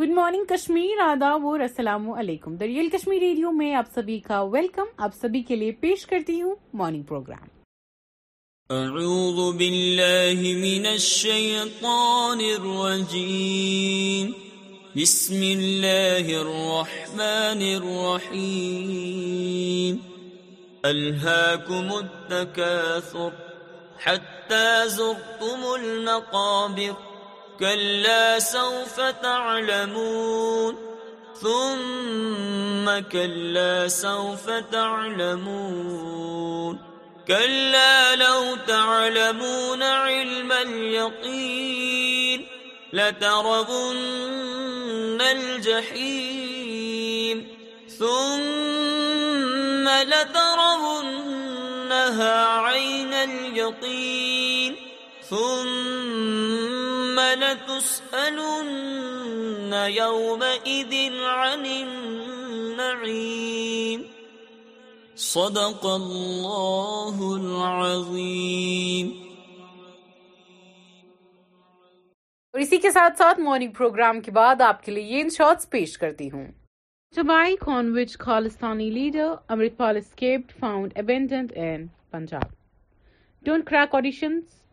Good morning Kashmir ادا و رسلام علیکم دریال کشمیر ریڈیو میں آپ سبھی کا ویلکم آپ سبھی کے لیے پیش کرتی ہوں مارننگ پروگرام اعوذ باللہ من الشیطان الرجیم بسم اللہ الرحمن الرحیم الہاکم التکاثر حتی زرتم المقابر كلا سوف تعلمون ثم كلا سوف تعلمون كلا لو تعلمون علم اليقين لترغن الجحيم ثم لترغنها عين اليقين ثم اور اسی کے ساتھ ساتھ مارننگ پروگرام کے بعد آپ کے لیے یہ ان شارٹس پیش کرتی ہوں چبائی کانوچ Khalistani leader Amritpal escape found abandoned in Punjab don't crack auditions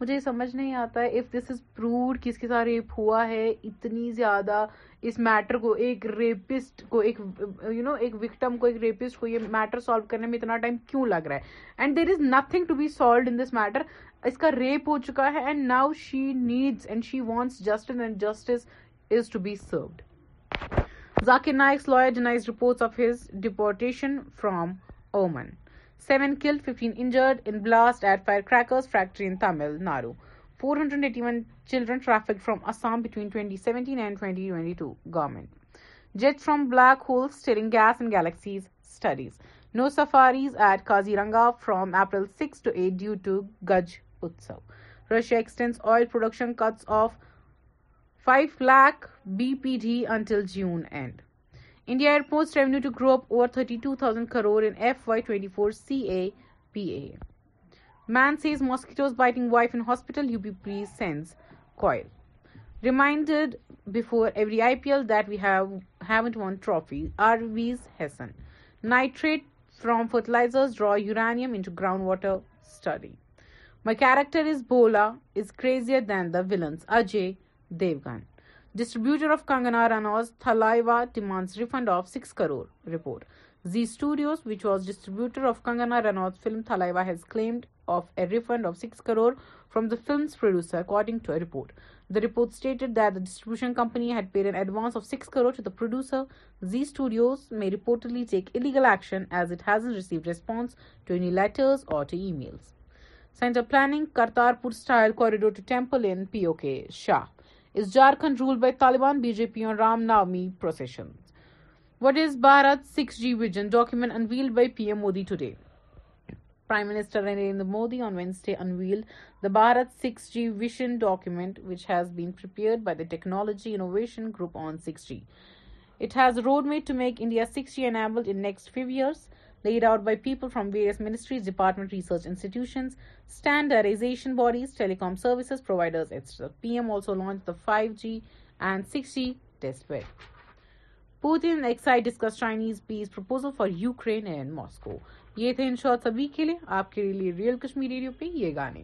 مجھے سمجھ نہیں آتا ہے ہے اف دس پروڈ کس کے ساتھ ریپ ہوا اتنی زیادہ اس میٹر کو ایک ریپسٹ کو ایک یو نو ایک وکٹم کو ایک ریپسٹ کو یہ میٹر سالو کرنے میں اتنا ٹائم کیوں لگ رہا ہے and there is nothing to be solved in this matter اس کا ریپ ہو چکا ہے Naik's lawyer denies of his from April six to eight due to گج Utsav. Russia extends oil production cuts of 5 lakh BPD until June end. India airports revenue to grow up over 32,000 crore in FY24 CAPA. Man says mosquitoes biting wife in hospital, UP sends coil. Reminded before every IPL that we haven't won trophy. RVs Hessen. Nitrate from fertilizers draw uranium into groundwater study. My character is Bola is crazier than the villains. Ajay Devgan, distributor of Kangana Ranaut's Thalaiwa, demands refund of 6 crore. Report. Zee Studios, which was distributor of Kangana Ranaut's film Thalaiwa, has claimed of a refund of 6 crore from the film's producer, according to a report. The report stated that the distribution company had paid an advance of 6 crore to the producer. Zee Studios may reportedly take illegal action as it hasn't received response to any letters or to emails. Centre planning Kartarpur style corridor temple in P O Shah is Jharkhand rule by Taliban B J P اور Ram nomination what is Bharat six G vision document unveil by P M Modi today prime minister Narendra Modi on Wednesday unveil unveiled Bharat six G vision document which has been بیپیئر by the technology innovation group on six G it has road to make India six G enabled in next few year laid out by people from various ministries, department, research institutions, standardization bodies, telecom services providers, etc. PM also launched the 5G and 6G test bed. Putin and XI discussed Chinese peace proposal for Ukraine and Moscow. یہ تھے ان شاء سبھی کے لیے آپ کے لیے real Kashmir radio پہ یہ گانے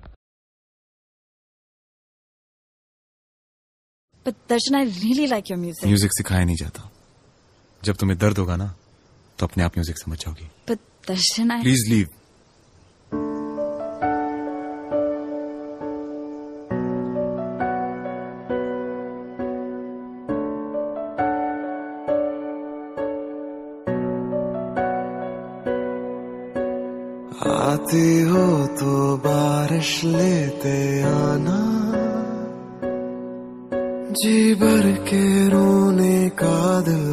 But Darshan, I really like your music. Music سکھایا نہیں جاتا جب تمہیں درد ہوگا نا تو اپنے آپ میوزک سمجھ جاؤ گی پلیز لیو آتی ہو تو بارش لیتے آنا جی بھر کے رونے کا دل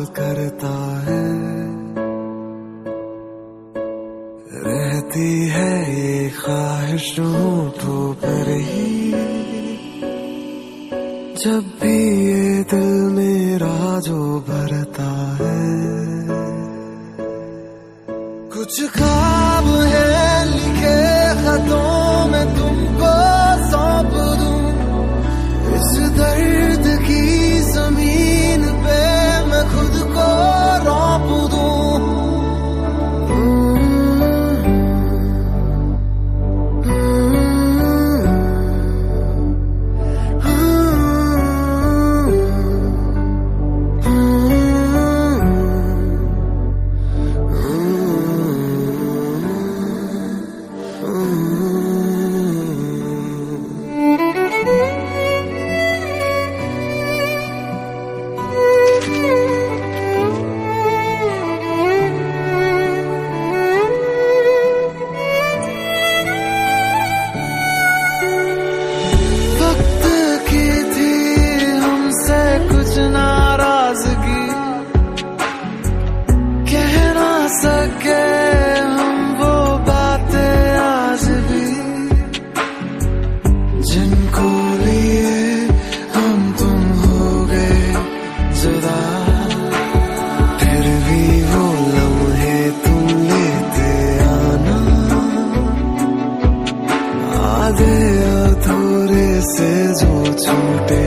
چھوٹے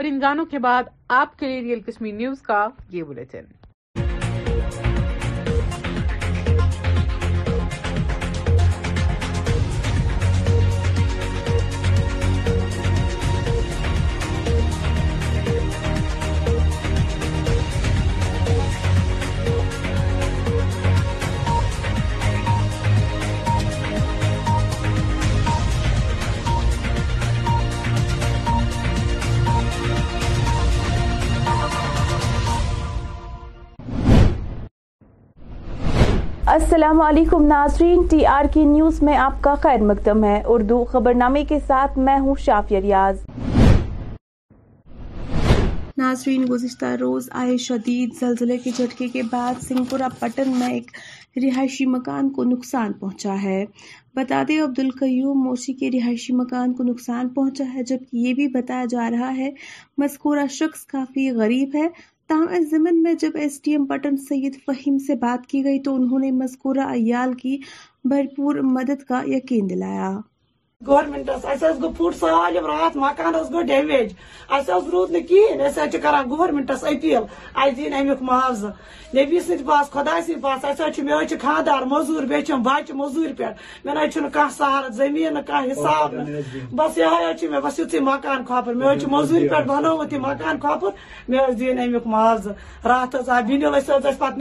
اور ان گانوں کے بعد آپ کے لیے ریئل کشمیر نیوز کا یہ بلٹن السلام علیکم ناظرین ٹی آر کے نیوز میں آپ کا خیر مقدم ہے اردو خبر نامے میں ہوں شافیہ ریاض ناظرین گزشتہ روز آئے شدید زلزلے کے جھٹکے کے بعد سنگپورہ پٹن میں ایک رہائشی مکان کو نقصان پہنچا ہے بتا دیں عبد القیوم موشی کے رہائشی مکان کو نقصان پہنچا ہے جبکہ یہ بھی بتایا جا رہا ہے مذکورہ شخص کافی غریب ہے تاہم اس ضمن میں جب S D M Pattan Syed Fahim سے بات کی گئی تو انہوں نے مذکورہ ایال کی بھرپور مدد کا یقین دلایا گورمنٹس او پہل رات مکانہ گو ڈیج اب رود نورمنٹس اپیل اہس دین امی معاوز نبی سا خدا ساس اچھا مجھے خاندار موزور بیمہ موزور پہ مجھے سہ زمین کساب بس یہ ہے بس یتھی مکان خپر مجھے مزور پہ بنت یہ مکان خپر مین امی معاض رات آپ بینی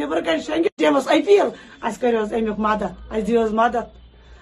نبی شینگی جیمس اپیل ارے امی مدد اس مدد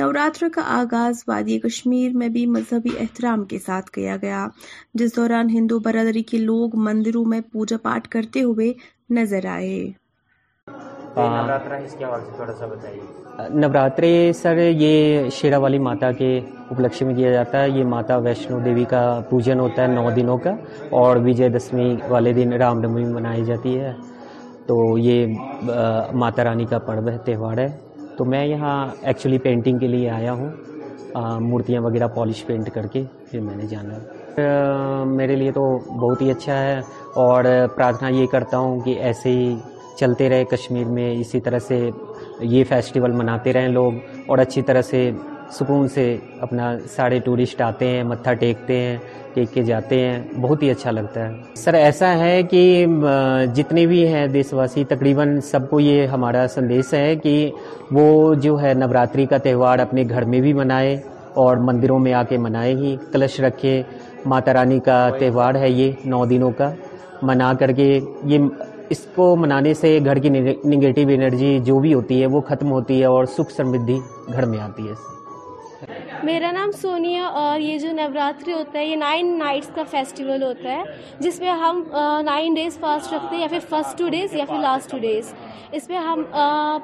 نوراتر کا آغاز وادی کشمیر میں بھی مذہبی احترام کے ساتھ کیا گیا جس دوران ہندو برادری کے لوگ مندروں میں پوجا پاٹ کرتے ہوئے نظر آئے نوراترے سر یہ شیرا والی ماتا کے اپلکش میں کیا جاتا ہے یہ ماتا ویشنو دیوی کا پوجن ہوتا ہے نو دنوں کا اور وجے دشمی والے دن رام نومی منائی جاتی ہے تو یہ ماتا رانی کا پڑو تہوار ہے تو میں یہاں ایکچولی پینٹنگ کے لیے آیا ہوں مورتیاں وغیرہ پالش پینٹ کر کے پھر میں نے جانا میرے لیے تو بہت ہی اچھا ہے اور پرارتھنا یہ کرتا ہوں کہ ایسے ہی چلتے رہے کشمیر میں اسی طرح سے یہ فیسٹیول مناتے رہیں لوگ اور اچھی طرح سے سکون سے اپنا سارے ٹورسٹ آتے ہیں متھا ٹیکتے ہیں ٹیک کے جاتے ہیں بہت ہی اچھا لگتا ہے سر ایسا ہے کہ جتنے بھی ہیں دیش واسی تقریباً سب کو یہ ہمارا سندیش ہے کہ وہ جو ہے نوراتری کا تہوار اپنے گھر میں بھی منائے اور مندروں میں آ کے منائے ہی کلش رکھے ماتا رانی کا تہوار ہے یہ نو دنوں کا منا کر کے یہ اس کو منانے سے گھر کی نگیٹو انرجی جو بھی ہوتی ہے وہ ختم ہوتی ہے اور سکھ سمدھی گھر میں آتی ہے میرا نام سونیا اور یہ جو نوراتری ہوتا ہے یہ نائن نائٹس کا فیسٹیول ہوتا ہے جس میں ہم نائن ڈیز فاسٹ رکھتے ہیں یا پھر فسٹ ٹو ڈیز یا پھر لاسٹ ٹو ڈیز اس میں ہم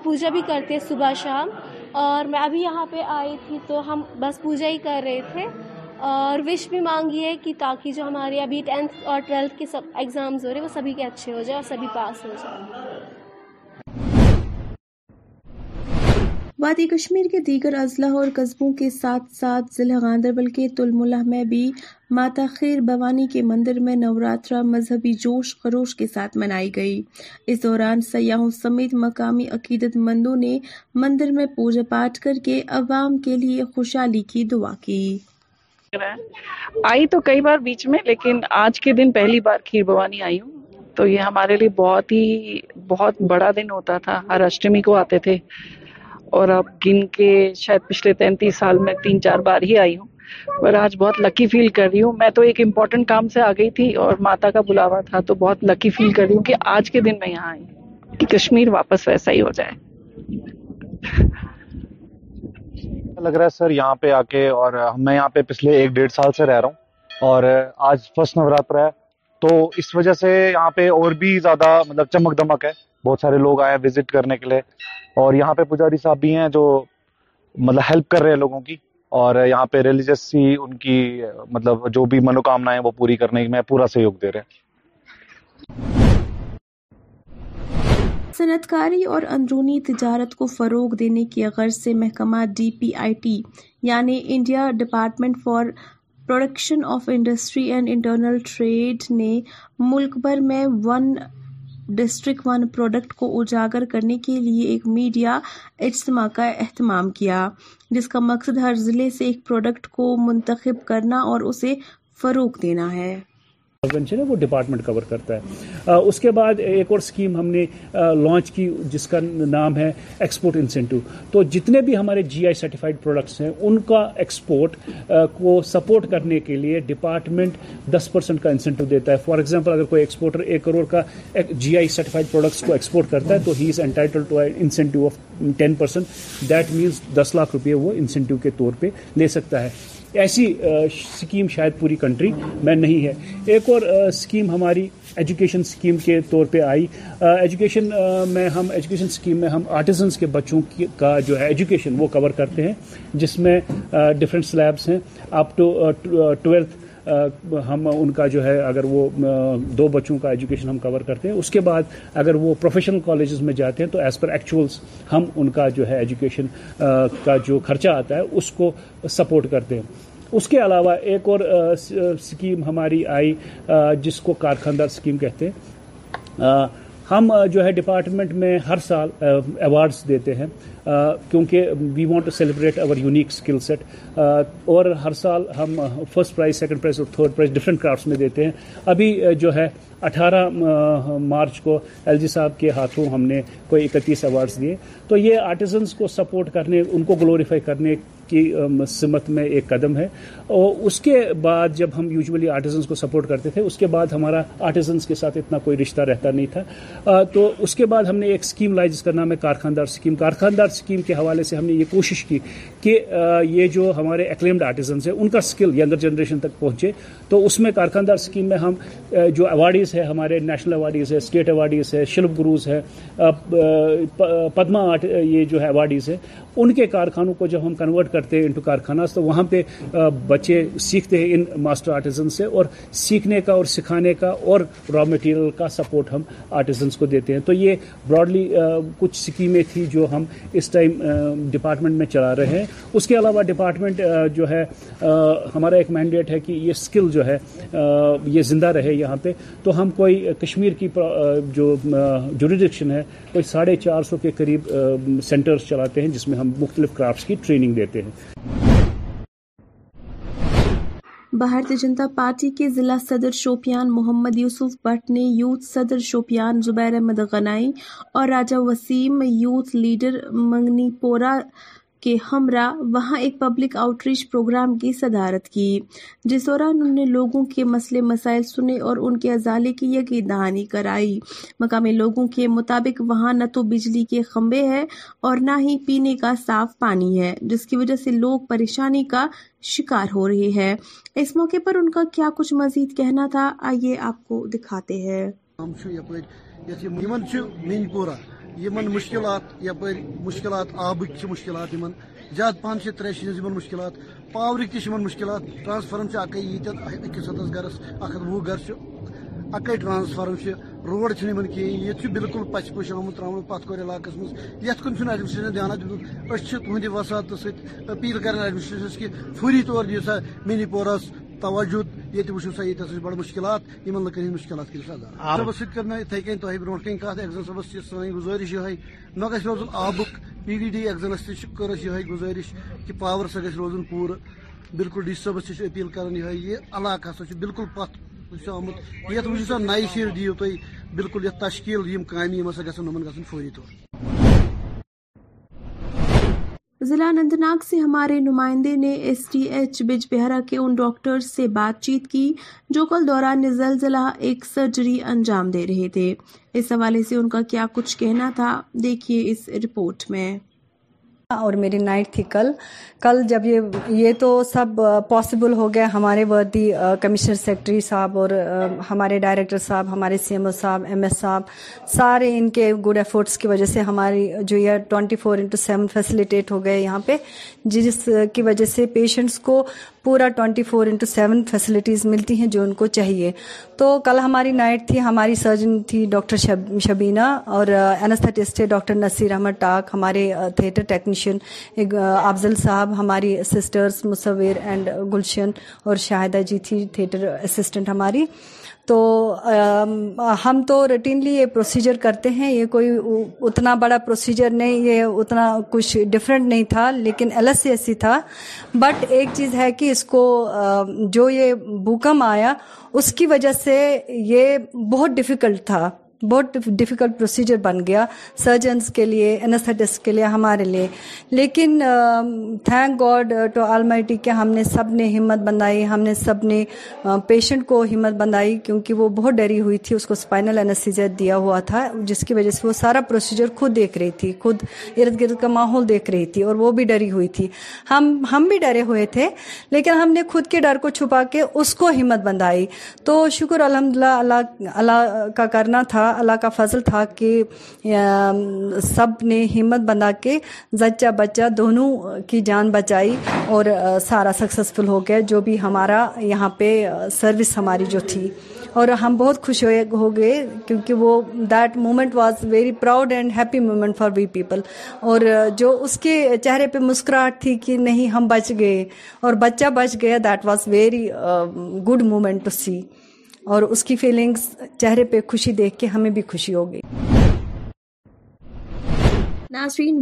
پوجا بھی کرتے ہیں صبح شام اور میں ابھی یہاں پہ آئی تھی تو ہم بس پوجا ہی کر رہے تھے اور وش بھی مانگی ہے کہ تاکہ جو ہمارے ابھی ٹینتھ اور ٹویلتھ کے سب ایگزامز ہو رہے ہیں وہ سبھی کے اچھے ہو جائیں اور سبھی پاس ہو جائے وادی کشمیر کے دیگر اضلاع اور قصبوں کے ساتھ ساتھ ضلع گاندربل کے تلملہ میں بھی ماتا خیر بوانی کے مندر میں نوراترا مذہبی جوش خروش کے ساتھ منائی گئی اس دوران سیاحوں سمیت مقامی عقیدت مندوں نے مندر میں پوجا پاٹ کر کے عوام کے لیے خوشحالی کی دعا کی آئی تو کئی بار بیچ میں لیکن آج کے دن پہلی بار کھیر بوانی آئی ہوں تو یہ ہمارے لیے بہت ہی بہت بڑا دن ہوتا تھا ہر اشٹمی کو آتے تھے اور آپ گن کے شاید پچھلے تینتیس سال میں تین چار بار ہی آئی ہوں اور آج بہت لکی فیل کر رہی ہوں میں تو ایک امپورٹنٹ کام سے آ گئی تھی اور ماتا کا بلاوا تھا تو بہت لکی فیل کر رہی ہوں کہ آج کے دن میں یہاں آئی کہ کشمیر واپس ویسا ہی ہو جائے لگ رہا ہے سر یہاں پہ آ کے اور میں یہاں پہ پچھلے ایک ڈیڑھ سال سے رہ رہا ہوں اور آج فرسٹ نوراتر ہے تو اس وجہ سے یہاں پہ اور بھی زیادہ مطلب چمک دمک ہے بہت سارے لوگ آئے وزٹ کرنے کے لیے اور یہاں پہ پجاری صاحب بھی ہیں جو مطلب ہیلپ کر رہے ہیں لوگوں کی اور یہاں پہ ریلیجس ہی ان کی مطلب جو بھی منوکامنا ہے وہ پوری کرنے میں پورا سہیوگ دے رہے ہیں صنعتکاری اور اندرونی تجارت کو فروغ دینے کی غرض سے محکمہ ڈی پی آئی ٹی یعنی India department for production of industry and internal trade نے ملک بھر میں ون ڈسٹرک ون پروڈکٹ کو اجاگر کرنے کے لیے ایک میڈیا اجتماع کا اہتمام کیا جس کا مقصد ہر ضلع سے ایک پروڈکٹ کو منتخب کرنا اور اسے فروغ دینا ہے ہے وہ ڈپارٹمنٹ کور کرتا ہے اس کے بعد ایک اور اسکیم ہم نے لانچ کی جس کا نام ہے ایکسپورٹ انسینٹو تو جتنے بھی ہمارے جی آئی پروڈکٹس ہیں ان کا ایکسپورٹ کو سپورٹ کرنے کے لیے ڈپارٹمنٹ دس پرسینٹ کا انسینٹو دیتا ہے فار ایگزامپل اگر کوئی ایکسپورٹر ایک کروڑ کا جی آئی سرٹیفائڈ پروڈکٹس کو ایکسپورٹ کرتا ہے تو he is entitled to incentive of ten percent that means دس لاکھ روپئے وہ انسینٹو کے طور پہ لے سکتا ہے ایسی سکیم شاید پوری کنٹری میں نہیں ہے ایک اور سکیم ہماری ایجوکیشن سکیم کے طور پہ آئی ایجوکیشن میں ہم ایجوکیشن سکیم میں ہم آرٹیزنس کے بچوں کا جو ہے ایجوکیشن وہ کور کرتے ہیں جس میں ڈفرینٹ سلیبس ہیں اپ ٹو ٹویلتھ ہم ان کا جو ہے اگر وہ دو بچوں کا ایجوکیشن ہم کور کرتے ہیں اس کے بعد اگر وہ پروفیشنل کالجز میں جاتے ہیں تو ایز پر ایکچولس ہم ان کا جو ہے ایجوکیشن کا جو خرچہ آتا ہے اس کو سپورٹ کرتے ہیں اس کے علاوہ ایک اور اسکیم ہماری آئی جس کو کارخاندار اسکیم کہتے ہیں ہم جو ہے ڈپارٹمنٹ میں ہر سال ایوارڈس دیتے ہیں کیونکہ we want to celebrate our unique skill set اور ہر سال ہم فرسٹ پرائز سیکنڈ پرائز اور تھرڈ پرائز ڈفرینٹ کرافٹس میں دیتے ہیں ابھی جو ہے اٹھارہ مارچ کو ایل جی صاحب کے ہاتھوں ہم نے کوئی اکتیس ایوارڈس دیے تو یہ آرٹیزنس کو سپورٹ کرنے ان کو گلوریفائی کرنے کی سمت میں ایک قدم ہے اور اس کے بعد جب ہم یوزلی آرٹیزنس کو سپورٹ کرتے تھے اس کے بعد ہمارا آرٹیزنس کے ساتھ اتنا کوئی رشتہ رہتا نہیں تھا تو اس کے بعد ہم نے ایک اسکیم لائی جس کا نام ہے کارخاندار اسکیم کارخاندار اسکیم کے حوالے سے ہم نے یہ کوشش کی کہ یہ جو ہمارے ایکلیمڈ آرٹیزنس ہیں ان کا اسکل ینگر جنریشن تک پہنچے تو اس میں کارخاندار اسکیم میں ہم جو ایوارڈیز ہے ہمارے نیشنل ایوارڈیز ہے اسٹیٹ ایوارڈیز ہے شلپ گروز ہے پدما یہ جو ہے ایوارڈیز ہے ان کے کارخانوں کو جب ہم کنورٹ کرتے ہیں انٹو کارخانہ تو وہاں پہ بچے سیکھتے ہیں ان ماسٹر آرٹیزن سے اور سیکھنے کا اور سکھانے کا اور را مٹیریل کا سپورٹ ہم آرٹیزنس کو دیتے ہیں تو یہ براڈلی کچھ اسکیمیں تھیں جو ہم اس ٹائم ڈپارٹمنٹ میں چلا رہے ہیں اس کے علاوہ ڈپارٹمنٹ جو ہے ہمارا ایک مینڈیٹ ہے کہ یہ اسکل جو ہے یہ زندہ رہے یہاں پہ تو ہم کوئی کشمیر کی جو جوریڈکشن ہے کوئی ساڑھے چار سو کے قریب سینٹرز چلاتے ہیں جس میں ہم مختلف کرافٹس کی ٹریننگ دیتے ہیں بھارتی جنتا پارٹی کے ضلع صدر شوپیان محمد یوسف بٹ نے یوتھ صدر شوپیان زبیر احمد غنائی اور راجہ وسیم یوتھ لیڈر منگنی پورا کے ہمراہ وہاں ایک پبلک ریچ پروگرام کی صدارت کی جس دوران لوگوں کے مسئلے مسائل سنے اور ان کے ازالے کی یقین دہانی کرائی مقامی لوگوں کے مطابق وہاں نہ تو بجلی کے خمبے ہے اور نہ ہی پینے کا صاف پانی ہے جس کی وجہ سے لوگ پریشانی کا شکار ہو رہے ہیں اس موقع پر ان کا کیا کچھ مزید کہنا تھا آئیے آپ کو دکھاتے ہیں یمن مشکلات یپر مشکلات آبک مشکلات یمن زیادہ پہنچے ترے یمن مشکلات پورک تمہ مشکلات ٹرانسفارم اکی یھن اکس ہتس گرس اخت و گرے ٹرانسفارم روڈ یمن سے یہ بالکل پچپ آمت پتھ کور علاقس یت منتھ ایڈمنسٹریشن دھیان دھیانات دیکھ تسادت اپیل کر ایڈمنسٹریشنس کے فوری طور منی پورس توجد یہ وچھو سا یہ بڑے مشکلات لکن ہند مشکلات کر ڈی سب ستر اتھے کن تحہی بھون کن كت ایگ زن صبح كے سا گزارش یہ نوز آبک پی ڈی ڈی گزارش کہ پاور سا گھر روزی پور بالکل ڈی اپیل کر یہ علاقہ ہسا كر بالكل پتہ آمد نئی و سا تھی بالکل یہ تشکیل یم كام گھن فوری طور ضلع انتناگ سے ہمارے نمائندے نے S D H Bijbehara کے ان ڈاکٹر سے بات چیت کی جو کل دوران زلزلہ ایک سرجری انجام دے رہے تھے اس حوالے سے ان کا کیا کچھ کہنا تھا دیکھیے اس رپورٹ میں اور میری نائٹ تھی کل کل جب یہ یہ تو سب پاسبل ہو گیا ہمارے وردی کمشنر سیکرٹری صاحب اور ہمارے ڈائریکٹر صاحب ہمارے سی ایم او صاحب ایم ایس صاحب سارے ان کے گڈ ایفورٹس کی وجہ سے ہماری جو یہ twenty four into seven facilitate ہو گئے یہاں پہ جس کی وجہ سے پیشنٹس کو پورا twenty four into seven facilities ملتی ہیں جو ان کو چاہیے تو کل ہماری نائٹ تھی ہماری سرجن تھی ڈاکٹر شبینہ اور اینستیٹسٹ تھے ڈاکٹر نصیر احمد ٹاک ہمارے تھیٹر ٹیکنیشین افضل صاحب ہماری سسٹر مصور اینڈ گلشن اور شاہدہ جی تھی تھیٹر اسسٹنٹ ہماری تو ہم تو روٹینلی یہ پروسیجر کرتے ہیں یہ کوئی اتنا بڑا پروسیجر نہیں یہ اتنا کچھ ڈفرینٹ نہیں تھا لیکن ایل ایس سی ایس سی تھا بٹ ایک چیز ہے کہ اس کو جو یہ بھوکم آیا اس کی وجہ سے یہ بہت ڈفیکلٹ تھا بہت ڈفیکلٹ پروسیجر بن گیا سرجنس کے لیے انسٹس کے لیے ہمارے لیے لیکن تھینک گاڈ ٹو آلمٹی کہ ہم نے سب نے ہمت بندائی ہم نے سب نے پیشنٹ کو ہمت بندائی کیونکہ وہ بہت ڈری ہوئی تھی اس کو اسپائنل انسٹ دیا ہوا تھا جس کی وجہ سے وہ سارا پروسیجر خود دیکھ رہی تھی خود ارد گرد کا ماحول دیکھ رہی تھی اور وہ بھی ڈری ہوئی تھی ہم ہم بھی ڈرے ہوئے تھے لیکن ہم نے خود کے ڈر کو چھپا کے اس کو ہمت بندائی تو شکر الحمد للہ اللہ اللہ کا کرنا تھا اللہ کا فضل تھا کہ سب نے ہمت بنا کے زچہ بچہ دونوں کی جان بچائی اور سارا سکسسفل ہو گیا جو بھی ہمارا یہاں پہ سروس ہماری جو تھی اور ہم بہت خوش ہو گئے کیونکہ وہ that moment was very proud and happy moment for we people اور جو اس کے چہرے پہ مسکراہٹ تھی کہ نہیں ہم بچ گئے اور بچہ بچ گیا that was very good moment to see اور اس کی فیلنگز چہرے پہ خوشی دیکھ کے ہمیں بھی خوشی ہوگی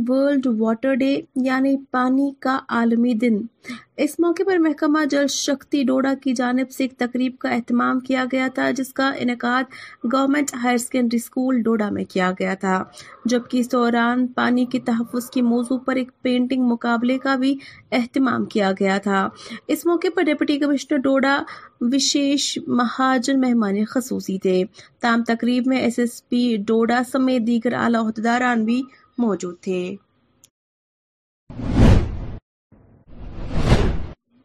ورلڈ واٹر ڈے یعنی پانی کا عالمی دن اس موقع پر محکمہ جل شکتی ڈوڈا کی جانب سے ایک تقریب کا اہتمام کیا گیا تھا جس کا انعقاد government higher secondary school Doda میں کیا گیا تھا جبکہ اس دوران پانی کے تحفظ کے موضوع پر ایک پینٹنگ مقابلے کا بھی اہتمام کیا گیا تھا اس موقع پر ڈپٹی کمشنر ڈوڈا وشیش مہاجر مہمان خصوصی تھے تام تقریب میں ایس ایس پی ڈوڈا سمیت دیگر اعلی عہدیداران بھی موجود تھے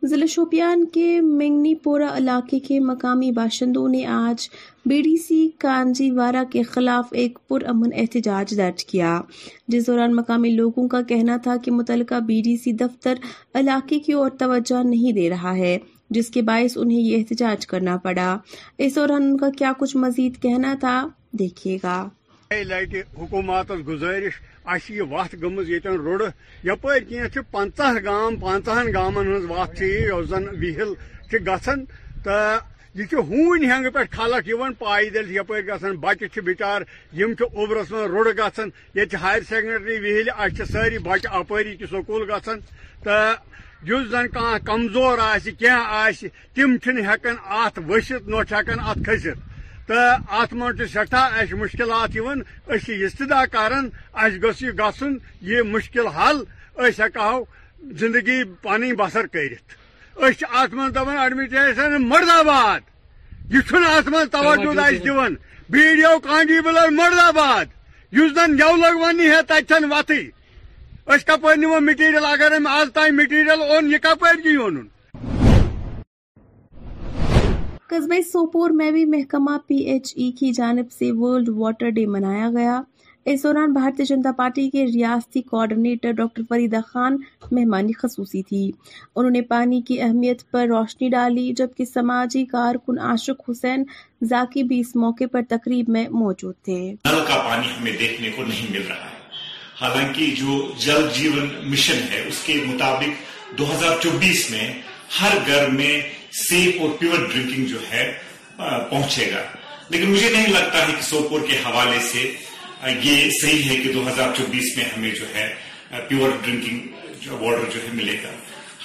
ضلع شوپیان کے منگنی پورا علاقے کے مقامی باشندوں نے آج بی ڈی سی وارا کے خلاف ایک پرامن احتجاج درج کیا جس دوران مقامی لوگوں کا کہنا تھا کہ متعلقہ بی ڈی سی دفتر علاقے کی اور توجہ نہیں دے رہا ہے جس کے باعث انہیں یہ احتجاج کرنا پڑا اس دوران ان کا کیا کچھ مزید کہنا تھا دیکھیے گا لٹہ حکومات گزارش یہ وت گمز یتن روڑ یپ کی پنچہ گام پانچہن گامن ہن وت زن وہل گھن تو یہ ہون ہنگ پہ خلق پائدل یپ گھن بچہ بچار اوبرس من روڑ گھن یہ ہائر سیکنڈری وہل اچھے ساری بچہ اپری کی سکول گھن تو جس زن کمزور آس کی تم ہن ات وسط نوچ ہکن ات کھست تو ات م سٹھا اس مشکلات استدا کار اس گو یہ گھن یہ مشکل حل اک زندگی پانی بسر کرت ات من ایڈمنسٹریشن مرد آباد یہ ات من توجہ اس دن بی ڈی او کانسٹیبلر مرد آباد اس زن یو لگ ونی ونہ تین وتھ کپ نم مٹیریل اگر ام آز تین مٹیریل اون یہ کپی اون قصبے سوپور میں بھی محکمہ پی ایچ ای کی جانب سے ورلڈ واٹر ڈے منایا گیا اس دوران بھارتی جنتا پارٹی کے ریاستی کوارڈینیٹر ڈاکٹر فریدہ خان مہمانی خصوصی تھی انہوں نے پانی کی اہمیت پر روشنی ڈالی جبکہ سماجی کارکن عاشق حسین ذاکی بھی اس موقع پر تقریب میں موجود تھے نل کا پانی ہمیں دیکھنے کو نہیں مل رہا ہے حالانکہ جو جل جیون مشن ہے اس کے مطابق دو ہزار چوبیس میں ہر گھر میں سیف اور پیور ڈرنکنگ جو ہے پہنچے گا لیکن مجھے نہیں لگتا ہے کہ سوپور کے حوالے سے یہ صحیح ہے کہ دو ہزار چوبیس میں ہمیں جو ہے پیور جو واٹر جو ہے ملے گا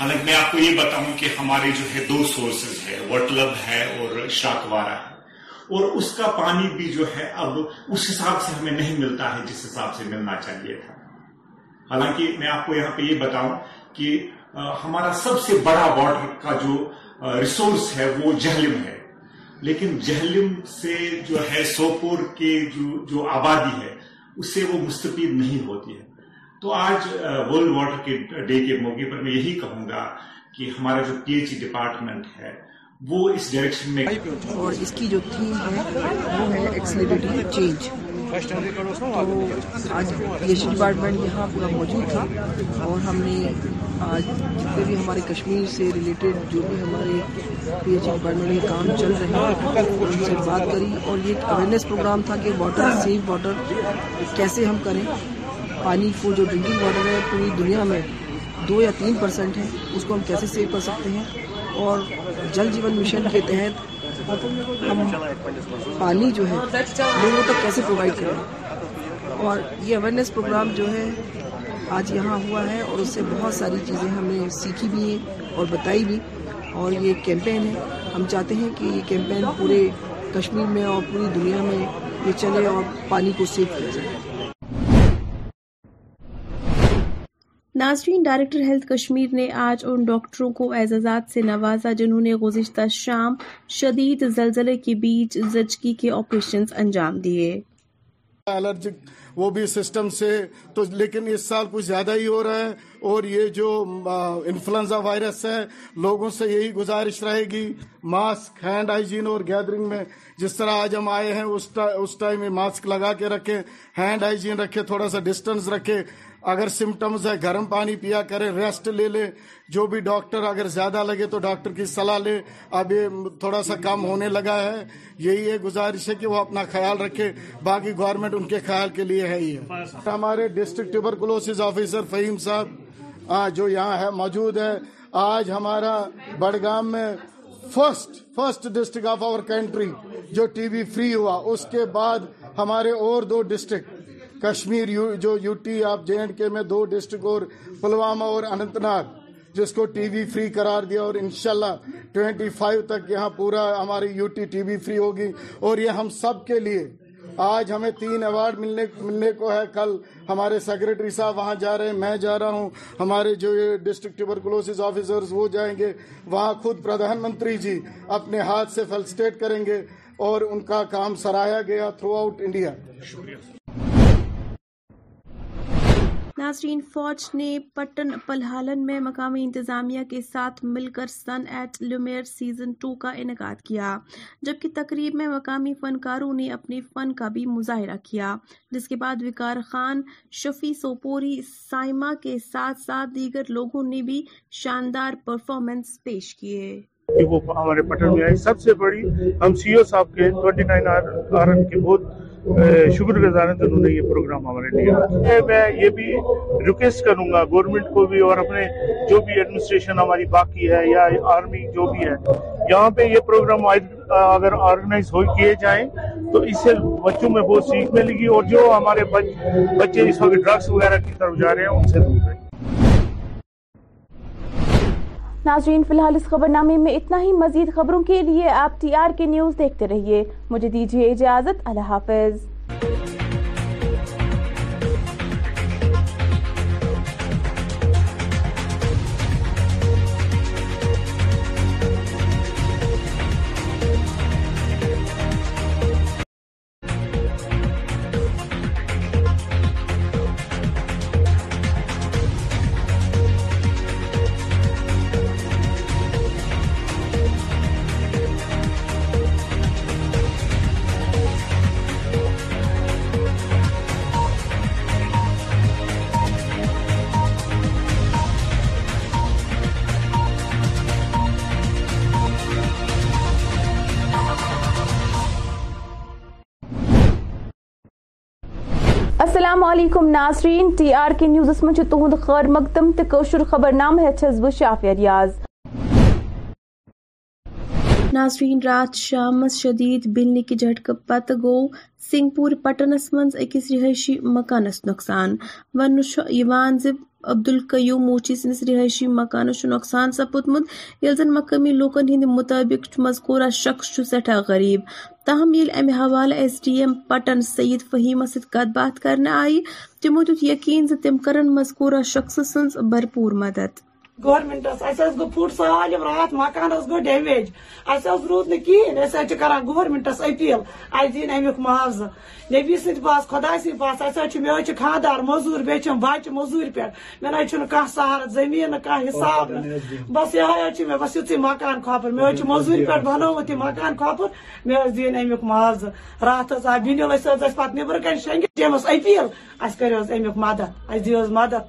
حالانکہ میں آپ کو یہ بتاؤں کہ ہمارے جو ہے دو سورسز ہے وٹلب ہے اور شاکوارا ہے اور اس کا پانی بھی جو ہے اب اس حساب سے ہمیں نہیں ملتا ہے جس حساب سے ملنا چاہیے تھا حالانکہ میں آپ کو یہاں پہ یہ بتاؤں کہ ہمارا سب سے بڑا واٹر کا جو ریسورس ہے وہ جہلم ہے لیکن جہلم سے جو ہے سوپور کے جو آبادی ہے اس سے وہ مستفید نہیں ہوتی ہے تو آج ورلڈ واٹر کے ڈے کے موقع پر میں یہی کہوں گا کہ ہمارا جو پی ایچ ای ڈپارٹمنٹ ہے وہ اس میں اور اس کی جو تھیم ہے وہ ہے ایکسیلیبلٹی چینج تو آج پی ایچ ڈپارٹمنٹ یہاں پورا موجود تھا اور ہم نے آج جتنے بھی ہمارے کشمیر سے ریلیٹڈ جو بھی ہمارے پی ایچ ڈپارٹمنٹ میں کام چل رہے ہیں ان سے بات کری اور یہ ایک اویئرنیس پروگرام تھا کہ واٹر سیف واٹر کیسے ہم کریں پانی کو جو ڈرنکنگ واٹر ہے پوری دنیا میں دو یا تین پرسینٹ ہے اس کو ہم کیسے سیو کر سکتے ہیں اور جل جیون مشن کے تحت ہم پانی جو ہے لوگوں تک کیسے پرووائڈ کریں اور یہ اویرنیس پروگرام جو ہے آج یہاں ہوا ہے اور اس سے بہت ساری چیزیں ہم نے سیکھی بھی ہیں اور بتائی بھی اور یہ کیمپین ہے ہم چاہتے ہیں کہ یہ کیمپین پورے کشمیر میں اور پوری دنیا میں یہ چلے اور پانی کو سیو کیا جائے ناظرین ڈائریکٹر ہیلتھ کشمیر نے آج ان ڈاکٹروں کو اعزازات سے نوازا جنہوں نے گزشتہ شام شدید زلزلے کے بیچ زچگی کے آپریشنز انجام دیے الرجک وہ بھی سسٹم سے تو لیکن اس سال کچھ زیادہ ہی ہو رہا ہے اور یہ جو انفلوئنزا وائرس ہے لوگوں سے یہی گزارش رہے گی ماسک ہینڈ ہائیجین اور گیدرنگ میں جس طرح آج ہم آئے ہیں اس ٹائم میں ماسک لگا کے رکھیں ہینڈ ہائیجین رکھے تھوڑا سا ڈسٹنس رکھے اگر سمٹمز ہے گرم پانی پیا کرے ریسٹ لے لے جو بھی ڈاکٹر اگر زیادہ لگے تو ڈاکٹر کی صلاح لے اب یہ تھوڑا سا کام ہونے لگا ہے یہی ہے گزارش ہے کہ وہ اپنا خیال رکھے باقی گورنمنٹ ان کے خیال کے لیے ہے ہی ہمارے ڈسٹرکٹ ٹیپرکولوس آفیسر فہیم صاحب جو یہاں ہے موجود ہے آج ہمارا بڑگام میں first first district of our country جو ٹی بی فری ہوا اس کے بعد ہمارے اور دو ڈسٹرکٹ کشمیر جو یو ٹی آپ جے اینڈ کے میں دو ڈسٹرک اور پلوامہ اور اننت ناگ جس کو ٹی وی فری قرار دیا اور انشاءاللہ ٹوینٹی فائیو تک یہاں پورا ہماری یو ٹی وی فری ہوگی اور یہ ہم سب کے لیے آج ہمیں تین ایوارڈ ملنے کو ہے کل ہمارے سیکریٹری صاحب وہاں جا رہے ہیں میں جا رہا ہوں ہمارے جو ڈسٹرک ٹیبر کلوس وہ جائیں گے وہاں خود پردھان منتری جی اپنے ہاتھ سے فلسٹیٹ کریں گے اور ان کا کام سرایا گیا تھرو آؤٹ انڈیا ناظرین فوج نے پٹن پلحالن میں مقامی انتظامیہ کے ساتھ مل کر سن ایٹ سیزن ٹو کا انعقاد کیا جبکہ تقریب میں مقامی فنکاروں نے اپنے فن کا بھی مظاہرہ کیا جس کے بعد وقار خان شفیع سوپوری سائما کے ساتھ ساتھ دیگر لوگوں نے بھی شاندار پرفارمنس پیش کیے ہمارے پٹن میں سب سے بڑی ہم سی او صاحب کے کے بہت شکر گزار ہیں انہوں نے یہ پروگرام ہمارے لیا میں یہ بھی ریکویسٹ کروں گا گورنمنٹ کو بھی اور اپنے جو بھی ایڈمنسٹریشن ہماری باقی ہے یا آرمی جو بھی ہے یہاں پہ یہ پروگرام اگر آرگنائز ہو کیے جائیں تو اس سے بچوں میں بہت سیکھ ملے گی اور جو ہمارے بچے اس وقت ڈرگس وغیرہ کی طرف جا رہے ہیں ان سے دور رہیں ناظرین فی الحال اس خبر نامے میں اتنا ہی مزید خبروں کے لیے آپ ٹی آر کے نیوز دیکھتے رہیے مجھے دیجیے اجازت اللہ حافظ علیکم ناظرین ٹی آر کے نیوزس منچ تہد خیر مقدم تو خبر خبر نامہ بہ شافیہ ریاض ناظرین رات شام شدید بلنی کی جھٹک پت گو سنگ پور پٹنس اکس رہائشی مکانس نقصان ز عبد القیوم موچی سندس رہائشی مکانس نقصان مقامی لوکن ہند مطابق مذکورہ شخص چھ سٹھا غریب تاہم یل امہ حوالہ S D M Pattan Saeed Faheem ست بات کرنے آئی تموت یقین زم کر مذکورہ شخص سن بھرپور مدد گورمنٹس اب گو فٹ سہل رات مکان گو ڈیج اب رود نورمنٹس اپیل این معاذ نبی سا خدا سا مجھے خاندار موزور بیمہ موزور پہ مجھے کہالت زمین حساب بس یہ ہے میس مکان خپر مجھے مزور پہ بن مکان خپر مے دین امی معاذ رات آئی بین نب شیمس اپل ارے امی مدد اہس د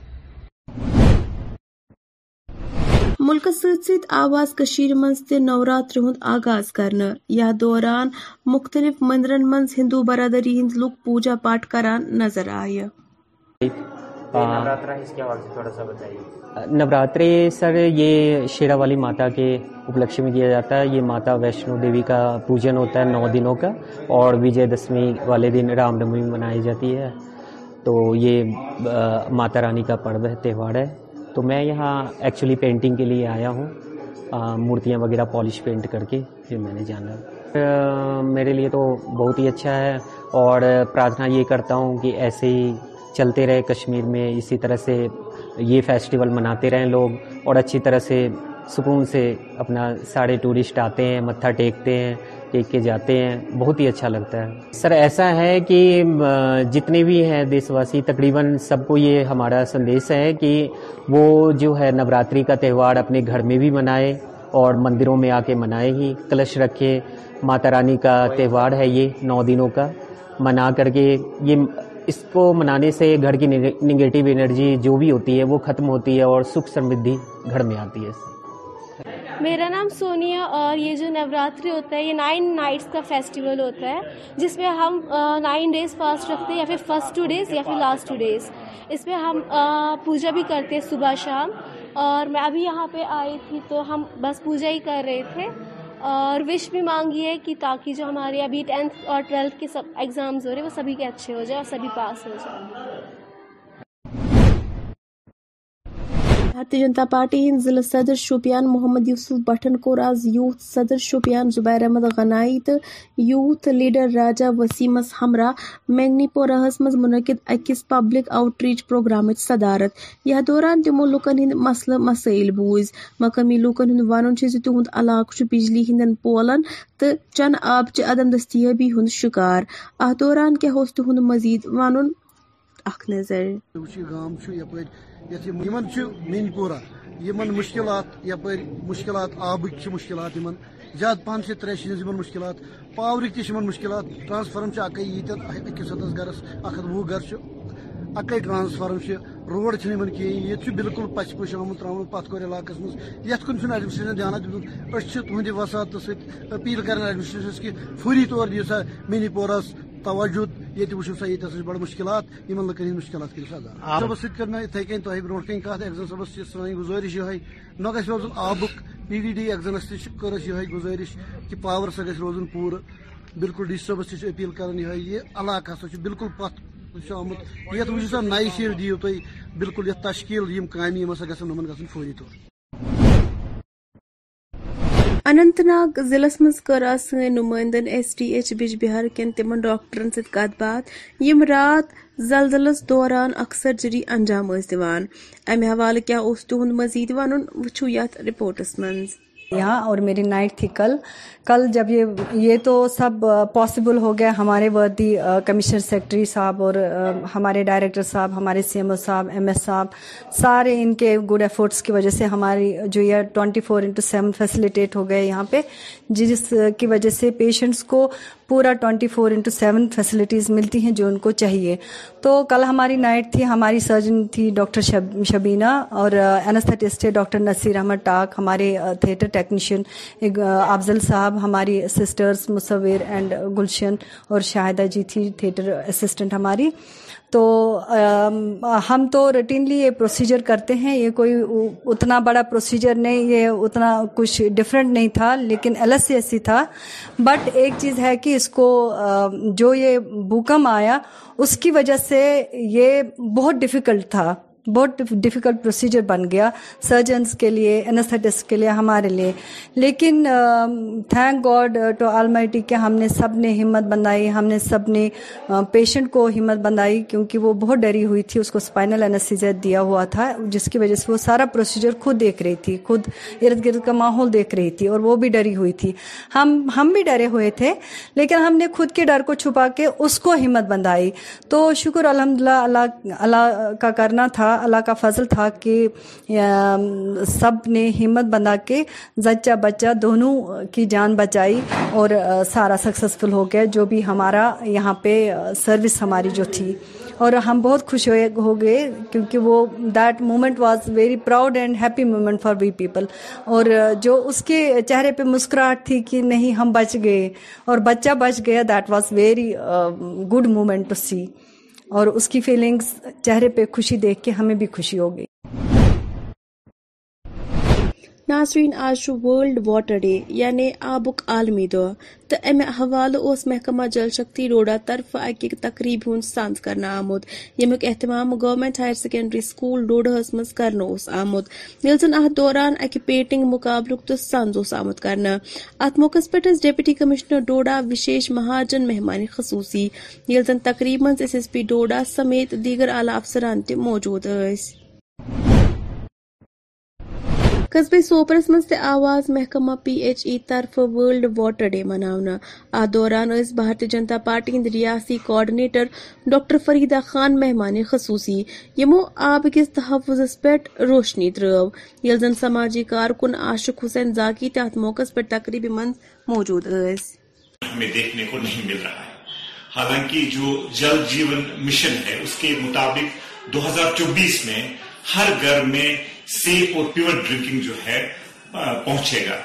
ست ست آواز کشیر تے نوراتر ہند آغاز کرنا یا دوران مختلف مندرن منز ہندو برادری ہند لوگ پوجا پاٹ نظر آئے تھوڑا سر یہ شیرا والی ماتا کے اپلکش میں کیا جاتا ہے یہ ماتا ویشنو دیوی کا پوجن ہوتا ہے نو دنوں کا اور وجے دشمی والے دن رام نومی منائی جاتی ہے تو یہ ماتا رانی کا پرو ہے تہوار ہے تو میں یہاں ایکچولی پینٹنگ کے لیے آیا ہوں مورتیاں وغیرہ پالش پینٹ کر کے پھر میں نے جانا میرے لیے تو بہت ہی اچھا ہے اور پرارتھنا یہ کرتا ہوں کہ ایسے ہی چلتے رہے کشمیر میں اسی طرح سے یہ فیسٹیول مناتے رہیں لوگ اور اچھی طرح سے سکون سے اپنا سارے ٹورسٹ آتے ہیں متھا ٹیکتے ہیں کے جاتے ہیں بہت ہی اچھا لگتا ہے سر ایسا ہے کہ جتنے بھی ہیں دیش واسی تقریباً سب کو یہ ہمارا سندیش ہے کہ وہ جو ہے نوراتری کا تہوار اپنے گھر میں بھی منائے اور مندروں میں آ کے منائے ہی کلش رکھے ماتا رانی کا تہوار ہے یہ نو دنوں کا منا کر کے یہ اس کو منانے سے گھر کی نگیٹو انرجی جو بھی ہوتی ہے وہ ختم ہوتی ہے اور سکھ سمدھی گھر میں آتی ہے میرا نام سونیا اور یہ جو نوراتری ہوتا ہے یہ نائن نائٹس کا فیسٹیول ہوتا ہے جس میں ہم نائن ڈیز فاسٹ رکھتے ہیں یا پھر فرسٹ ٹو ڈیز یا پھر لاسٹ ٹو ڈیز اس میں ہم پوجا بھی کرتے ہیں صبح شام اور میں ابھی یہاں پہ آئی تھی تو ہم بس پوجا ہی کر رہے تھے اور وش بھی مانگی ہے کہ تاکہ جو ہمارے ابھی ٹینتھ اور ٹویلتھ کے سب ایگزامز ہو رہے ہیں وہ سبھی کے اچھے ہو جائیں اور سبھی پاس ہو جائیں بھارتی جنتا پارٹی ہند ضلع صدر شوپیان محمد یوسف بٹھن کور آز یوتھ صدر شوپیان زبیر احمد غنائی تو یوتھ لیڈر راجہ وسیمس ہمراہ مینگنی پورہ مز منعقد اکس پبلک آؤٹ ریچ پروگرام صدارت یہ دوران تمو لکن ہند مسلہ مسائل بوز مقامی لوکن ہند ون تہد علاقہ بجلی ہند پولن تو چن آب چہ عدم دستیابی ہند شکار اتھ دوران کیا تہد مزید ون اخ نظر منی پورہ یمن مشکلات یپر مشکلات آبک مشکلات یمن زیادہ پہنچے ترے جنس مشکلات پاورک تشن مشکلات ٹرانسفارم اکی یتن اکس ہتس گرس اکھ وہ گھر اکی ٹرانسفارم روڈ ہے یہ بالکل پچ پش آمت تر ترام کور علاقہ یت کن ایڈمنسٹریشن دھیان دھیانات دیکھ تسادہ سپیل کر ایڈمنسٹریشن کہ فوری طور سا منی پورہ توجد توجدہ وچھو سا یہ بڑ مشکلات لکن ہند مشکلات ادا ڈی صبح سکے اتھے كے تحم بھن كا ایغان صبح كے سو گزارش یہ نوز روزن آبک پی ڈی ڈی ایگزانس یہ گزارش کہ پاور سا گھر روزن پور بالکل ڈی صبح تیشیل كر یہ علاقہ ہسہ كو بالكل پہ وچھو سا نئے شیر یہ تشکیل یم كام ہمن گھن فوری طور اننت ناگ ضلع مز کر سن نمائندن S D H Bijbehara کن تم ڈاکٹرن ست کت بات یم رات زلزلس دوران اخ سرجری انجام ثمہ حوالہ کیا مزید ون وچھو یت رپورٹس من اور میری نائٹ تھی کل کل جب یہ یہ تو سب پاسبل ہو گیا ہمارے وردی کمشنر سیکٹری صاحب اور ہمارے ڈائریکٹر صاحب ہمارے سی ایم او صاحب ایم ایس صاحب سارے ان کے گڈ ایفورٹس کی وجہ سے ہماری جو یہ twenty four into seven facilitate ہو گئے یہاں پہ جس کی وجہ سے پیشنٹس کو پورا twenty four into seven facilities ملتی ہیں جو ان کو چاہیے تو کل ہماری نائٹ تھی ہماری سرجن تھی ڈاکٹر شبینہ اور انست ڈاکٹر نصیر احمد ٹاک ہمارے تھیٹر ٹیکنیشین افضل صاحب اب ہماری سسٹرز مصور اینڈ گلشن اور شاہدہ جی تھی تھیٹر اسسٹنٹ ہماری تو ہم تو روٹینلی یہ پروسیجر کرتے ہیں یہ کوئی اتنا بڑا پروسیجر نہیں یہ اتنا کچھ ڈفرینٹ نہیں تھا لیکن L S C S C but ایک چیز ہے کہ اس کو جو یہ بھوکم آیا اس کی وجہ سے یہ بہت ڈفیکلٹ تھا بہت ڈفیکلٹ پروسیجر بن گیا سرجنس کے لیے انستھیٹسٹ کے لیے ہمارے لیے لیکن thank God to almighty کے ہم نے سب نے ہمت بنائی ہم نے سب نے پیشنٹ کو ہمت بنائی کیونکہ وہ بہت ڈری ہوئی تھی اس کو اسپائنل انسیز دیا ہوا تھا جس کی وجہ سے وہ سارا پروسیجر خود دیکھ رہی تھی خود ارد گرد کا ماحول دیکھ رہی تھی اور وہ بھی ڈری ہوئی تھی ہم ہم بھی ڈرے ہوئے تھے لیکن ہم نے خود کے ڈر کو چھپا کے اس کو ہمت بندائی تو شکر الحمد للہ اللہ اللہ کا کرنا تھا اللہ کا فضل تھا کہ سب نے ہمت بنا کے زچہ بچہ دونوں کی جان بچائی اور سارا سکسیزفل ہو گیا جو بھی ہمارا یہاں پہ سروس ہماری جو تھی اور ہم بہت خوش ہو گئے کیونکہ وہ that moment was very proud and happy moment for we people اور جو اس کے چہرے پہ مسکراہٹ تھی کہ نہیں ہم بچ گئے اور بچہ بچ گیا that was very good moment to see اور اس کی فیلنگز چہرے پہ خوشی دیکھ کے ہمیں بھی خوشی ہوگی ناظرین آج ورلڈ واٹر ڈے یعنی آبک عالمی دہی حوالہ اس محکمہ جل شکتی ڈوڈا طرف اکریب ہند سر آمت یوک احتمام government higher secondary school Doda کرنا من کریل زن ات دوران اکہ پیٹنگ مقابلک تو سز آمت کروق پیٹ اِس ڈیپٹی کمیشنر ڈوڈا وشیش مہاجن مہمانی خصوصی یل زن تقریب من ایس ایس پی ڈوڈا سمیت دیگر اعلی افسران موجود ہے قصبے سوپرس من آواز محکمہ پی ایچ ای طرف ورلڈ واٹر ڈے مناونا آ دوران اس بھارتی جنتا پارٹی ہند ریاستی کوآڈنیٹر ڈاکٹر فریدہ خان مہمان خصوصی یمو آب کس تحفظ پہ روشنی ترو یل زن سماجی کارکن عاشق حسین زاکی تحت موقع پر تقریب مند موجود دیکھنے کو نہیں مل رہا ہے حالانکہ جو جل جیون مشن ہے اس کے مطابق دو ہزار چوبیس میں ہر گھر میں سیپ اور پیور ڈرنکنگ جو ہے پہنچے گا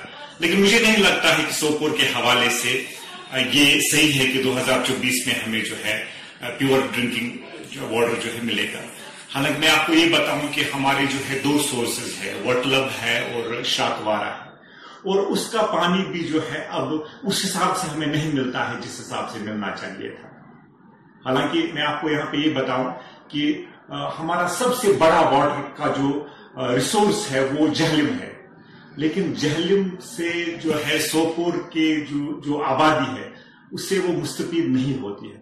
لیکن مجھے نہیں لگتا ہے کہ سوپور کے حوالے سے یہ صحیح ہے کہ دو ہزار چوبیس میں ہمیں جو ہے پیور جو واٹر جو ہے ملے گا حالانکہ میں آپ کو یہ بتاؤں کہ ہمارے جو ہے دو سورسز ہے وٹلب ہے اور شاکوارا ہے اور اس کا پانی بھی جو ہے اب اس حساب سے ہمیں نہیں ملتا ہے جس حساب سے ملنا چاہیے تھا حالانکہ میں آپ کو یہاں پہ یہ بتاؤں کہ ہمارا سب سے بڑا واٹر کا جو ریسورس ہے وہ جہلم ہے لیکن جہلم سے جو ہے سوپور کے جو آبادی ہے اس سے وہ مستفید نہیں ہوتی ہے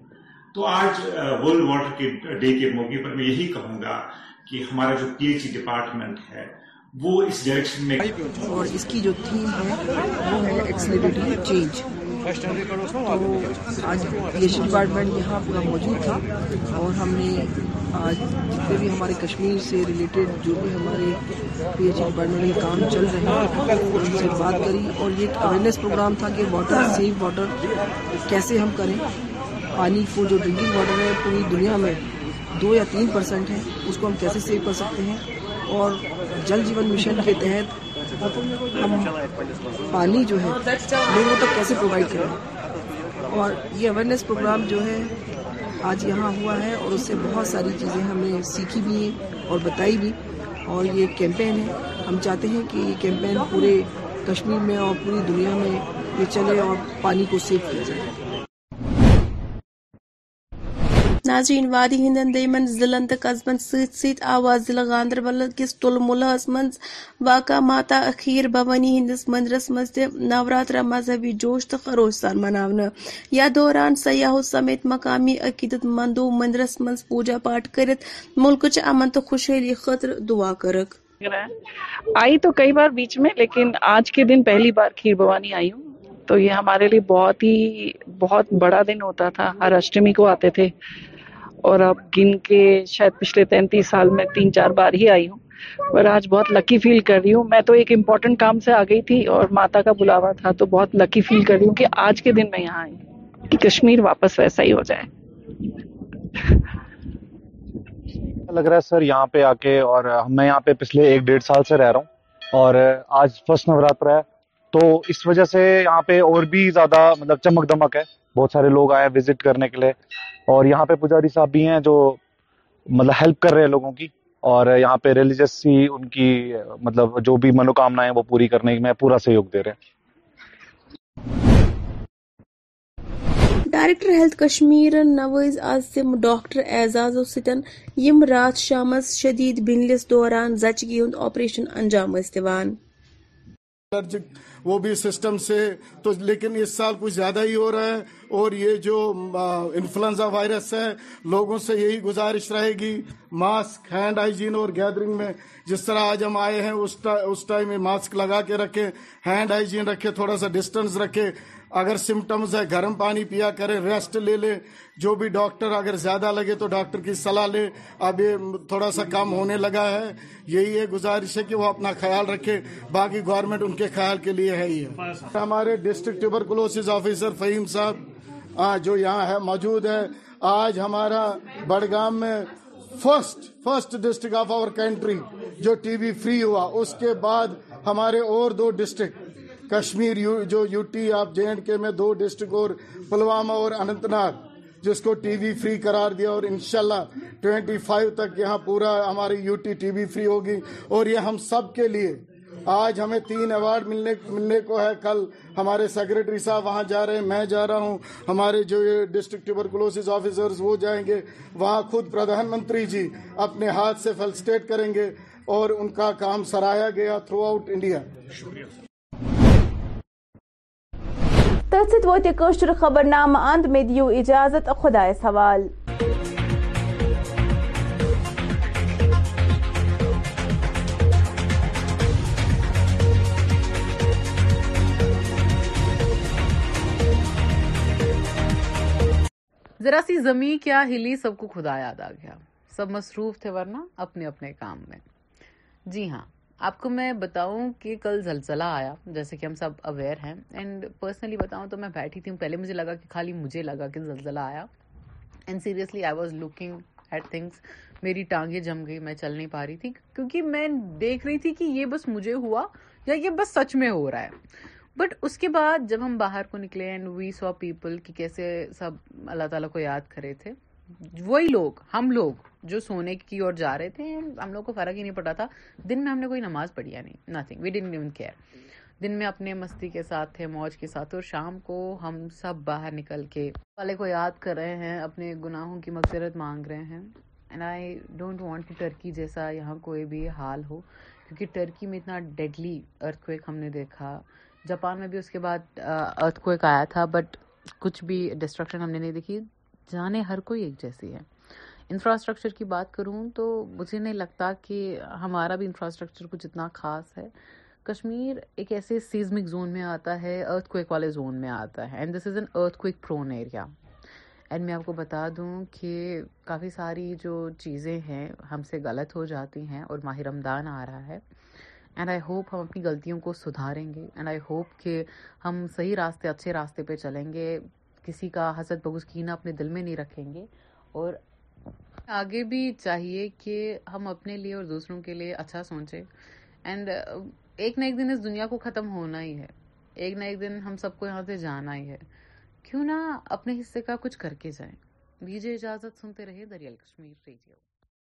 تو آج ورلڈ واٹر کے ڈے کے موقع پر میں یہی کہوں گا کہ ہمارا جو پی ایچ ای ڈپارٹمنٹ ہے وہ اس ڈائریکشن میں اور اس کی جو تھیم ہے وہ ہے چینج تو آج پی ایچ ڈپارٹمنٹ یہاں پورا موجود تھا اور ہم نے آج جتنے بھی ہمارے کشمیر سے ریلیٹڈ جو بھی ہمارے پی ایچ ڈی ڈپارٹمنٹ کے کام چل رہے ہیں ان سے بات کری اور یہ ایک اویئرنیس پروگرام تھا کہ واٹر سیو واٹر کیسے ہم کریں پانی کو جو ڈرنکنگ واٹر ہے پوری دنیا میں دو یا تین پرسنٹ ہے اس کو ہم کیسے سیو کر سکتے ہیں اور جل جیون مشن کے تحت ہم پانی جو ہے لوگوں تک کیسے پرووائڈ کریں اور یہ اویرنیس پروگرام جو ہے آج یہاں ہوا ہے اور اس سے بہت ساری چیزیں ہمیں سیکھی بھی ہیں اور بتائی بھی اور یہ کیمپین ہے ہم چاہتے ہیں کہ یہ کیمپین پورے کشمیر میں اور پوری دنیا میں یہ چلے اور پانی کو سیو کیا جائے ناظرین وادی ہند ضلع ست ست آواز ضلع گاندربل تل تلمس من واقع ماتا اخیر بھوانی ہندس مندرس من تع نوراترا مذہبی جوش تو خروش سان من دوران سیاحو سمیت مقامی عقیدت مندو مندرس من پوجا پاٹ کر ملک امن تو خوشحالی خاطر دعا کر آئی تو کئی بار بیچ میں لیکن آج کے دن پہلی بار کھیر بھوانی آئی ہوں تو یہ ہمارے لیے بہت ہی بہت بڑا دن ہوتا تھا ہر اشٹمی کو آتے تھے اور آپ گن کے شاید پچھلے تینتیس سال میں تین چار بار ہی آئی ہوں اور آج بہت لکی فیل کر رہی ہوں میں تو ایک امپورٹنٹ کام سے آ گئی تھی اور ماتا کا بلاوا تھا تو بہت لکی فیل کر رہی ہوں کہ آج کے دن میں یہاں آئی کہ کشمیر واپس ویسا ہی ہو جائے لگ رہا ہے سر یہاں پہ آ کے اور میں یہاں پہ پچھلے ایک ڈیڑھ سال سے رہ رہا ہوں اور آج فرسٹ نوراتر ہے تو اس وجہ سے یہاں پہ اور بھی زیادہ مطلب چمک دمک ہے بہت سارے لوگ آئے وزٹ کرنے کے لیے اور یہاں پہ پجاری صاحب بھی ہیں جو مطلب ہیلپ کر رہے ہیں لوگوں کی اور یہاں پہ ریلیجس ہی ان کی مطلب جو بھی منوکامنا ہے وہ پوری کرنے میں پورا سہیوگ دے رہے ہیں ڈائریکٹر ہیلتھ کشمیر نویز عاصم ڈاکٹر اعزاز ستن یم رات شامس شدید بنلس دوران زچگی ہند آپریشن انجام دیوان وہ بھی سسٹم سے تو لیکن اس سال کچھ زیادہ ہی ہو رہا ہے اور یہ جو انفلوئنزا وائرس ہے لوگوں سے یہی گزارش رہے گی ماسک ہینڈ ہائجین اور گیدرنگ میں جس طرح آج ہم آئے ہیں اس ٹائم میں ماسک لگا کے رکھے ہینڈ ہائیجین رکھے تھوڑا سا ڈسٹنس رکھے اگر سمٹمز ہے گرم پانی پیا کریں ریسٹ لے لیں جو بھی ڈاکٹر اگر زیادہ لگے تو ڈاکٹر کی لیں لے یہ تھوڑا سا کام ہونے لگا ہے یہی ہے گزارش ہے کہ وہ اپنا خیال رکھے باقی گورنمنٹ ان کے خیال کے لیے ہے ہی ہے ہمارے ڈسٹرکٹ کلوسز آفیسر فہیم صاحب جو یہاں ہے موجود ہے آج ہمارا بڑگام میں first first district of our country جو ٹی بی فری ہوا اس کے بعد ہمارے اور دو ڈسٹرکٹ کشمیر جو یو ٹی آپ جے اینڈ کے میں دو ڈسٹرک اور پلوامہ اور اننت ناگ جس کو ٹی وی فری قرار دیا اور انشاءاللہ ٹوینٹی فائیو تک یہاں پورا ہماری یو ٹی وی فری ہوگی اور یہ ہم سب کے لیے آج ہمیں تین ایوارڈ ملنے کو ہے کل ہمارے سیکریٹری صاحب وہاں جا رہے ہیں میں جا رہا ہوں ہمارے جو ڈسٹرک ٹیوبرکلوسز آفیسرز وہ جائیں گے وہاں خود پردھان منتری جی اپنے ہاتھ سے فلسٹیٹ کریں گے اور ان کا کام سرایا گیا تھرو آؤٹ انڈیا شکریہ خبر نامہ دجازت خدا ذرا سی زمیں کیا ہلی سب کو خدا یاد آ گیا سب مصروف تھے ورنہ اپنے اپنے کام میں جی ہاں آپ کو میں بتاؤں کہ کل زلزلہ آیا جیسے کہ ہم سب اویئر ہیں اینڈ پرسنلی بتاؤں تو میں بیٹھی تھی پہلے مجھے لگا کہ خالی مجھے لگا کہ زلزلہ آیا and seriously I was looking at things میری ٹانگیں جم گئی میں چل نہیں پا رہی تھی کیونکہ میں دیکھ رہی تھی کہ یہ بس مجھے ہوا یا یہ بس سچ میں ہو رہا ہے بٹ اس کے بعد جب ہم باہر کو نکلے اینڈ وی سو پیپل کہ کیسے سب اللہ تعالیٰ کو یاد کرے تھے وہی لوگ ہم لوگ جو سونے کی اور جا رہے تھے ہم لوگ کو فرق ہی نہیں پڑا تھا دن میں ہم نے کوئی نماز پڑھی نہیں nothing we done even care دن میں اپنے مستی کے ساتھ تھے موج کے ساتھ اور شام کو ہم سب باہر نکل کے والے کو یاد کر رہے ہیں اپنے گناہوں کی مغفرت مانگ رہے ہیں and I don't want Turkey جیسا یہاں کوئی بھی حال ہو کیونکہ ٹرکی میں اتنا ڈیڈلی ارتھ کویک ہم نے دیکھا جاپان میں بھی اس کے بعد ارتھ کویک آیا تھا بٹ کچھ بھی ڈسٹرکشن ہم نے نہیں دیکھی جانے ہر کوئی ایک جیسی ہے انفراسٹرکچر کی بات کروں تو مجھے نہیں لگتا کہ ہمارا بھی انفراسٹرکچر کچھ اتنا خاص ہے کشمیر ایک ایسے سیزمک زون میں آتا ہے ارتھ کوئک والے زون میں آتا ہے and this is an earthquake prone area and میں آپ کو بتا دوں کہ کافی ساری جو چیزیں ہیں ہم سے غلط ہو جاتی ہیں اور ماہ رمضان آ رہا ہے اینڈ آئی ہوپ ہم اپنی غلطیوں کو سدھاریں گے اینڈ آئی ہوپ کہ ہم صحیح راستے اچھے راستے پہ چلیں گے کسی کا حسد حسر کینہ اپنے دل میں نہیں رکھیں گے اور آگے بھی چاہیے کہ ہم اپنے لیے اور دوسروں کے لیے اچھا سوچے اینڈ uh, ایک نہ ایک دن اس دنیا کو ختم ہونا ہی ہے ایک نہ ایک دن ہم سب کو یہاں سے جانا ہی ہے کیوں نہ اپنے حصے کا کچھ کر کے جائیں دیجیے اجازت سنتے رہے دریال کشمیر ریڈیو